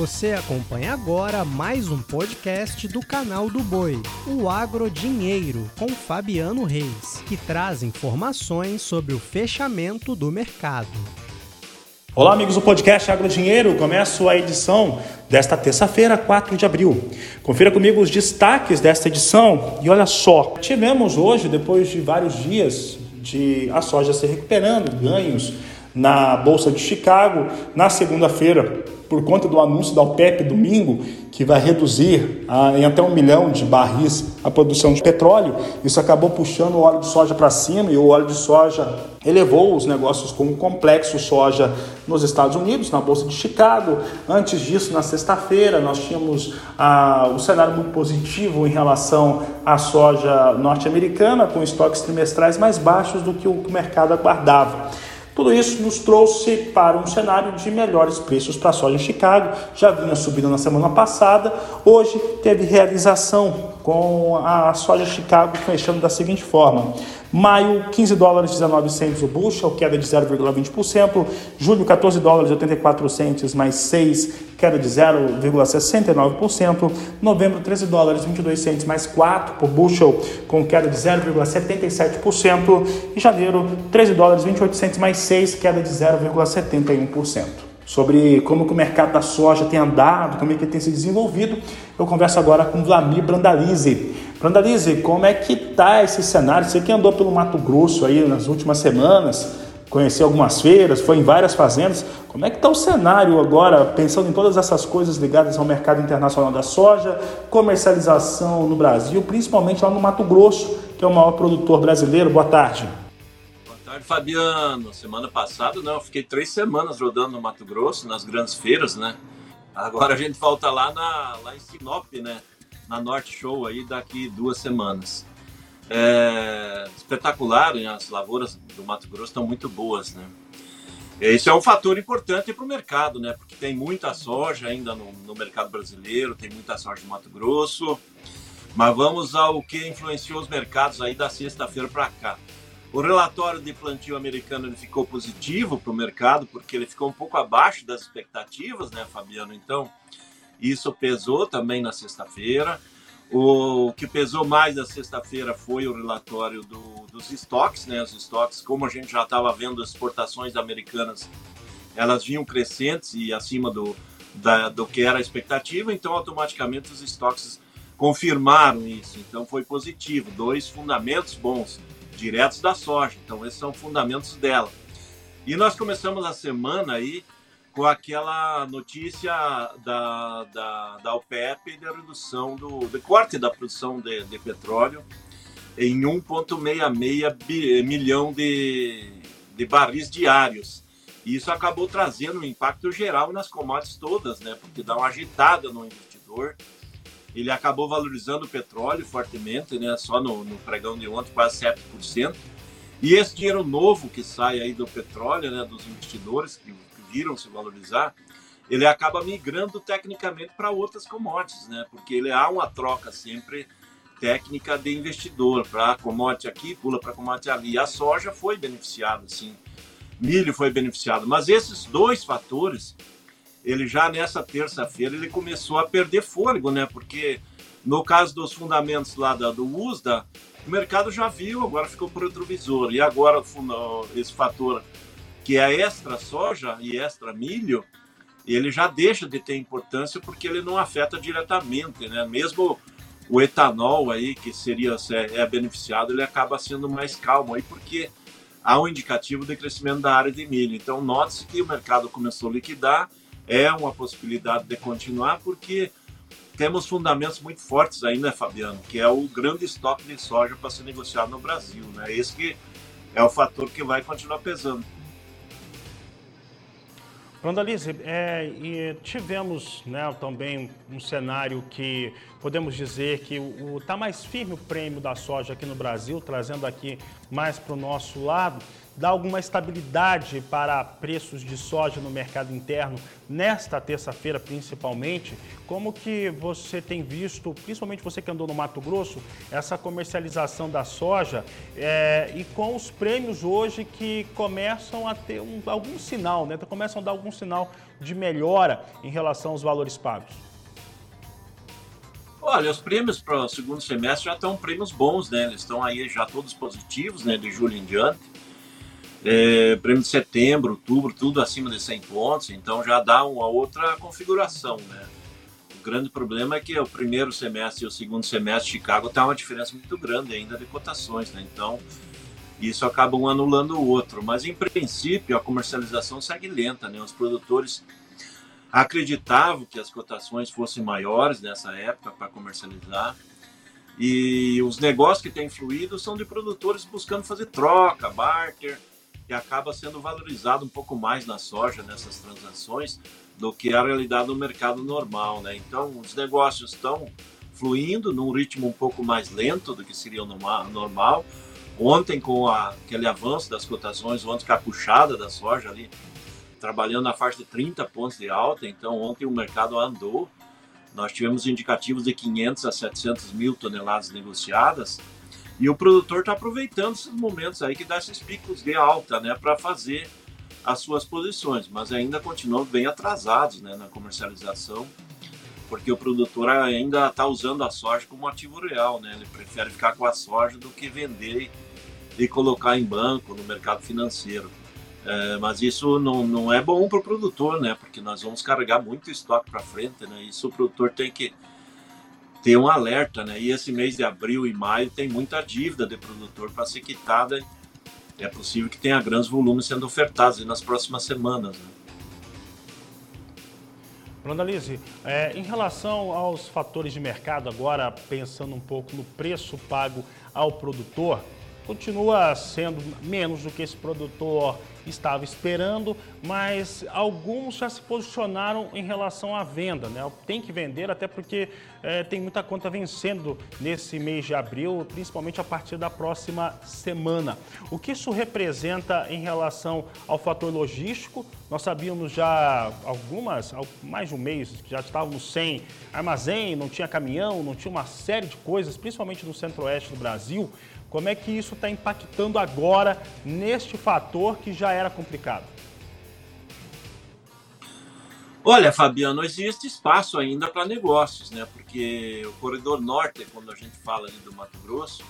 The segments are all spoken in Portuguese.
Você acompanha agora mais um podcast do canal do Boi, o Agro Dinheiro, com Fabiano Reis, que traz informações sobre o fechamento do mercado. Olá, amigos do podcast Agro Dinheiro. Começo a edição desta terça-feira, 4 de abril. Confira comigo os destaques desta edição e olha só, tivemos hoje, depois de vários dias de a soja se recuperando, ganhos na Bolsa de Chicago, na segunda-feira, por conta do anúncio da OPEP domingo, que vai reduzir a, em até um milhão de barris a produção de petróleo, isso acabou puxando o óleo de soja para cima e o óleo de soja elevou os negócios com o complexo soja nos Estados Unidos, na Bolsa de Chicago. Antes disso, na sexta-feira, nós tínhamos ah, um cenário muito positivo em relação à soja norte-americana, com estoques trimestrais mais baixos do que o mercado aguardava. Tudo isso nos trouxe para um cenário de melhores preços para a soja em Chicago. Já vinha subindo na semana passada. Hoje teve realização com a soja Chicago fechando da seguinte forma: maio 15 dólares 19 centos o bushel, queda de 0,20%. Julho 14 dólares 84 centos mais 6, queda de 0,69%. Novembro 13 dólares 22 centos mais 4 por bushel, com queda de 0,77%. E janeiro 13 dólares 28 centos mais 6, queda de 0,71% sobre como que o mercado da soja tem andado, como é que tem se desenvolvido. Eu converso agora com Vlamir Brandalize. Brandalize, como é que está esse cenário? Você que andou pelo Mato Grosso aí nas últimas semanas, conheceu algumas feiras, foi em várias fazendas. Como é que está o cenário agora, pensando em todas essas coisas ligadas ao mercado internacional da soja, comercialização no Brasil, principalmente lá no Mato Grosso, que é o maior produtor brasileiro? Boa tarde tarde, Fabiano. Semana passada, não, eu fiquei três semanas rodando no Mato Grosso, nas grandes feiras, né? Agora a gente volta lá, na, lá em Sinop, né? Na Norte Show aí daqui duas semanas. É espetacular, hein? as lavouras do Mato Grosso estão muito boas, né? Esse é um fator importante para o mercado, né? Porque tem muita soja ainda no, no mercado brasileiro, tem muita soja no Mato Grosso. Mas vamos ao que influenciou os mercados aí da sexta-feira para cá. O relatório de plantio americano ele ficou positivo para o mercado, porque ele ficou um pouco abaixo das expectativas, né, Fabiano? Então, isso pesou também na sexta-feira. O que pesou mais na sexta-feira foi o relatório do, dos estoques, né? Os estoques, como a gente já estava vendo, as exportações americanas, elas vinham crescentes e acima do, da, do que era a expectativa, então automaticamente os estoques confirmaram isso. Então foi positivo, dois fundamentos bons diretos da soja. Então, esses são fundamentos dela. E nós começamos a semana aí com aquela notícia da, da, da OPEP de redução do de corte da produção de, de petróleo em 1,66 milhão de, de barris diários. E isso acabou trazendo um impacto geral nas commodities todas, né? Porque dá uma agitada no investidor ele acabou valorizando o petróleo fortemente, né? Só no, no pregão de ontem, quase 7%. E esse dinheiro novo que sai aí do petróleo, né, dos investidores que, viram se valorizar, ele acaba migrando tecnicamente para outras commodities, né? Porque ele há uma troca sempre técnica de investidor para commodity aqui, pula para commodity ali. A soja foi beneficiada, sim. Milho foi beneficiado, mas esses dois fatores ele já nessa terça-feira ele começou a perder fôlego, né? Porque no caso dos fundamentos lá da, do USDA, o mercado já viu, agora ficou por retrovisor. E agora esse fator que é extra soja e extra milho, ele já deixa de ter importância porque ele não afeta diretamente, né? Mesmo o etanol aí, que seria é, é beneficiado, ele acaba sendo mais calmo aí porque há um indicativo de crescimento da área de milho. Então, note-se que o mercado começou a liquidar é uma possibilidade de continuar, porque temos fundamentos muito fortes ainda, Fabiano, que é o grande estoque de soja para ser negociado no Brasil. Né? Esse que é o fator que vai continuar pesando. Rondalize, é, tivemos né, também um cenário que podemos dizer que está mais firme o prêmio da soja aqui no Brasil, trazendo aqui mais para o nosso lado dá alguma estabilidade para preços de soja no mercado interno nesta terça-feira, principalmente? Como que você tem visto, principalmente você que andou no Mato Grosso, essa comercialização da soja é, e com os prêmios hoje que começam a ter um, algum sinal, né? Começam a dar algum sinal de melhora em relação aos valores pagos? Olha, os prêmios para o segundo semestre já estão prêmios bons, né? Eles estão aí já todos positivos, né? De julho em diante. É, prêmio de setembro, outubro, tudo acima de 100 pontos, então já dá uma outra configuração, né? O grande problema é que o primeiro semestre e o segundo semestre de Chicago está uma diferença muito grande ainda de cotações, né? Então, isso acaba um anulando o outro. Mas, em princípio, a comercialização segue lenta, né? Os produtores acreditavam que as cotações fossem maiores nessa época para comercializar. E os negócios que têm fluído são de produtores buscando fazer troca, barter, que acaba sendo valorizado um pouco mais na soja nessas transações do que a realidade do mercado normal, né? Então, os negócios estão fluindo num ritmo um pouco mais lento do que seria o normal. Ontem, com a, aquele avanço das cotações, ontem com a puxada da soja ali, trabalhando na faixa de 30 pontos de alta, então ontem o mercado andou. Nós tivemos indicativos de 500 a 700 mil toneladas negociadas, e o produtor está aproveitando esses momentos aí que dá esses picos de alta, né, para fazer as suas posições, mas ainda continuam bem atrasados, né, na comercialização, porque o produtor ainda está usando a soja como ativo real, né, ele prefere ficar com a soja do que vender e colocar em banco no mercado financeiro. É, mas isso não, não é bom para o produtor, né, porque nós vamos carregar muito estoque para frente, né, isso o produtor tem que ter um alerta, né? E esse mês de abril e maio tem muita dívida de produtor para ser quitada. É possível que tenha grandes volumes sendo ofertados nas próximas semanas. Né? Brandalize, é, em relação aos fatores de mercado, agora pensando um pouco no preço pago ao produtor, continua sendo menos do que esse produtor estava esperando, mas alguns já se posicionaram em relação à venda. Né? Tem que vender, até porque é, tem muita conta vencendo nesse mês de abril, principalmente a partir da próxima semana. O que isso representa em relação ao fator logístico? Nós sabíamos já algumas, mais de um mês, que já estávamos sem armazém, não tinha caminhão, não tinha uma série de coisas, principalmente no centro-oeste do Brasil. Como é que isso está impactando agora neste fator que já era complicado? Olha, Fabiano, existe espaço ainda para negócios, né? Porque o corredor norte, quando a gente fala ali do Mato Grosso,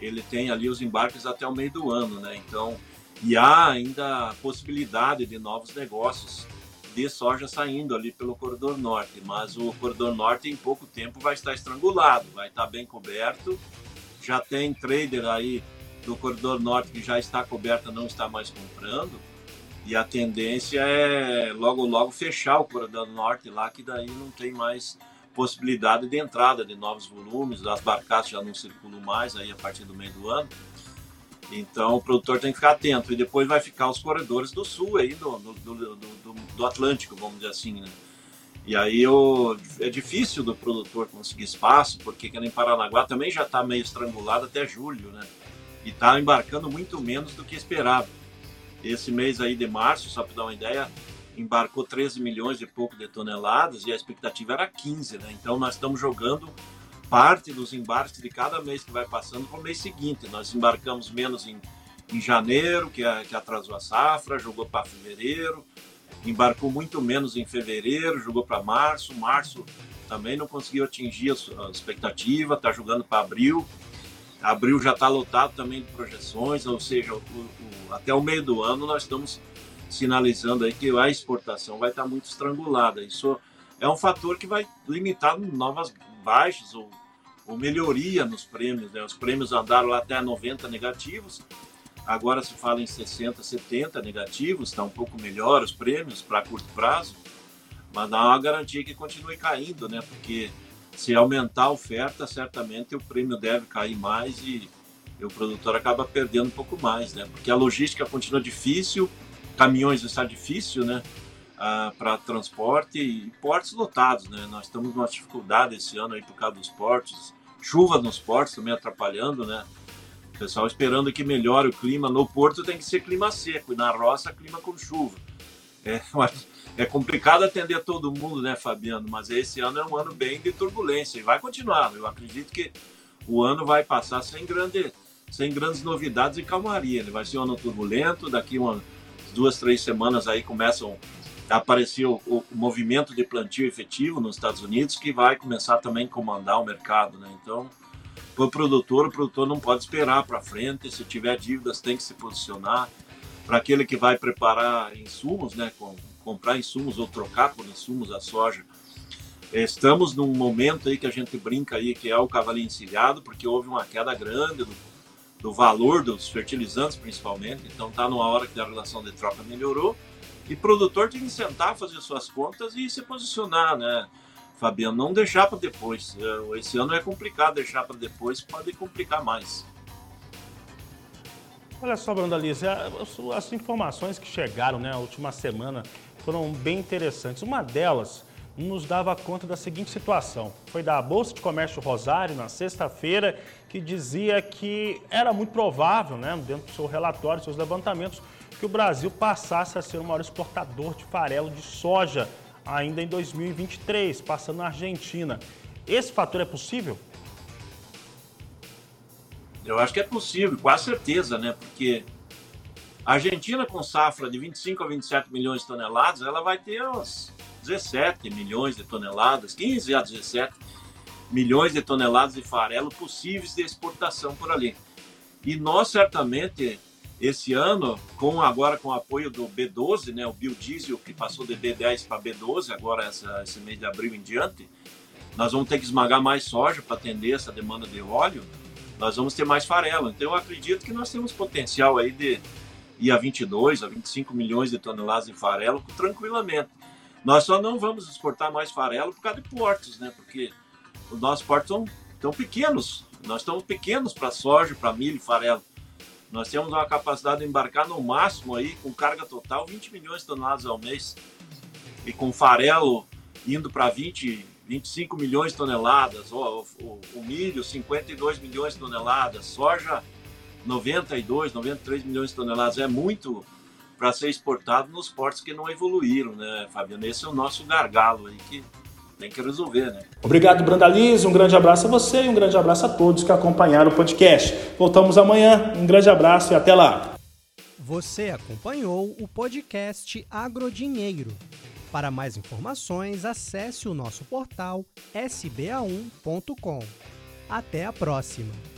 ele tem ali os embarques até o meio do ano, né? Então, e há ainda a possibilidade de novos negócios de soja saindo ali pelo corredor norte, mas o corredor norte em pouco tempo vai estar estrangulado, vai estar bem coberto já tem trader aí do corredor norte que já está coberta, não está mais comprando. E a tendência é logo, logo fechar o corredor norte lá, que daí não tem mais possibilidade de entrada de novos volumes, as barcaças já não circulam mais aí a partir do meio do ano. Então o produtor tem que ficar atento. E depois vai ficar os corredores do sul aí, do, do, do, do, Atlântico, vamos dizer assim, né? E aí eu, é difícil do produtor conseguir espaço, porque que nem Paranaguá também já está meio estrangulado até julho, né? E está embarcando muito menos do que esperava. Esse mês aí de março, só para dar uma ideia, embarcou 13 milhões e pouco de toneladas e a expectativa era 15, né? Então nós estamos jogando parte dos embarques de cada mês que vai passando para o mês seguinte. Nós embarcamos menos em, em janeiro, que, é, que atrasou a safra, jogou para fevereiro, embarcou muito menos em fevereiro, jogou para março, março também não conseguiu atingir a expectativa, está jogando para abril. Abril já está lotado também de projeções, ou seja, o, o, até o meio do ano nós estamos sinalizando aí que a exportação vai estar tá muito estrangulada. Isso é um fator que vai limitar novas baixas ou, ou melhoria nos prêmios. Né? Os prêmios andaram lá até 90 negativos, Agora se fala em 60, 70 negativos, está um pouco melhor os prêmios para curto prazo, mas não há garantia que continue caindo, né? Porque se aumentar a oferta, certamente o prêmio deve cair mais e, e o produtor acaba perdendo um pouco mais, né? Porque a logística continua difícil, caminhões está difícil, né? Ah, para transporte e portos lotados, né? Nós estamos numa dificuldade esse ano aí por causa dos portos, chuva nos portos também atrapalhando, né? O pessoal esperando que melhore o clima. No Porto tem que ser clima seco e na roça clima com chuva. É, é complicado atender todo mundo, né, Fabiano? Mas esse ano é um ano bem de turbulência e vai continuar. Eu acredito que o ano vai passar sem, grande, sem grandes novidades e calmaria. Ele vai ser um ano turbulento. Daqui umas duas, três semanas aí começam a aparecer o, o movimento de plantio efetivo nos Estados Unidos que vai começar também a comandar o mercado, né? Então para o produtor, o produtor não pode esperar para frente. Se tiver dívidas, tem que se posicionar. Para aquele que vai preparar insumos, né, com, comprar insumos ou trocar por insumos a soja, estamos num momento aí que a gente brinca aí que é o cavalinho encilhado, porque houve uma queda grande do, do valor dos fertilizantes, principalmente. Então está numa hora que a relação de troca melhorou. E o produtor tem que sentar, fazer suas contas e se posicionar, né? Fabiano, não deixar para depois. É, esse ano é complicado deixar para depois, pode complicar mais. Olha só, Brandalize, as informações que chegaram né, na última semana foram bem interessantes. Uma delas nos dava conta da seguinte situação. Foi da Bolsa de Comércio Rosário, na sexta-feira, que dizia que era muito provável, né, dentro do seu relatório, seus levantamentos, que o Brasil passasse a ser o maior exportador de farelo de soja ainda em 2023, passando na Argentina. Esse fator é possível? Eu acho que é possível, com certeza, né? Porque a Argentina com safra de 25 a 27 milhões de toneladas, ela vai ter uns 17 milhões de toneladas, 15 a 17 milhões de toneladas de farelo possíveis de exportação por ali. E nós certamente esse ano, com agora com o apoio do B12, né, o biodiesel que passou de B10 para B12, agora essa, esse mês de abril em diante, nós vamos ter que esmagar mais soja para atender essa demanda de óleo, nós vamos ter mais farelo. Então eu acredito que nós temos potencial aí de ir a 22, a 25 milhões de toneladas de farelo tranquilamente. Nós só não vamos exportar mais farelo por causa de portos, né? Porque os nossos portos são tão pequenos. Nós estamos pequenos para soja, para milho e farelo. Nós temos uma capacidade de embarcar no máximo aí, com carga total, 20 milhões de toneladas ao mês. E com farelo indo para 20, 25 milhões de toneladas, o, o, o, milho 52 milhões de toneladas, soja 92, 93 milhões de toneladas. É muito para ser exportado nos portos que não evoluíram, né, Fabiano? Esse é o nosso gargalo aí que tem que resolver, né? Obrigado, Brandalize. Um grande abraço a você e um grande abraço a todos que acompanharam o podcast. Voltamos amanhã. Um grande abraço e até lá. Você acompanhou o podcast Agrodinheiro. Para mais informações, acesse o nosso portal sba1.com. Até a próxima!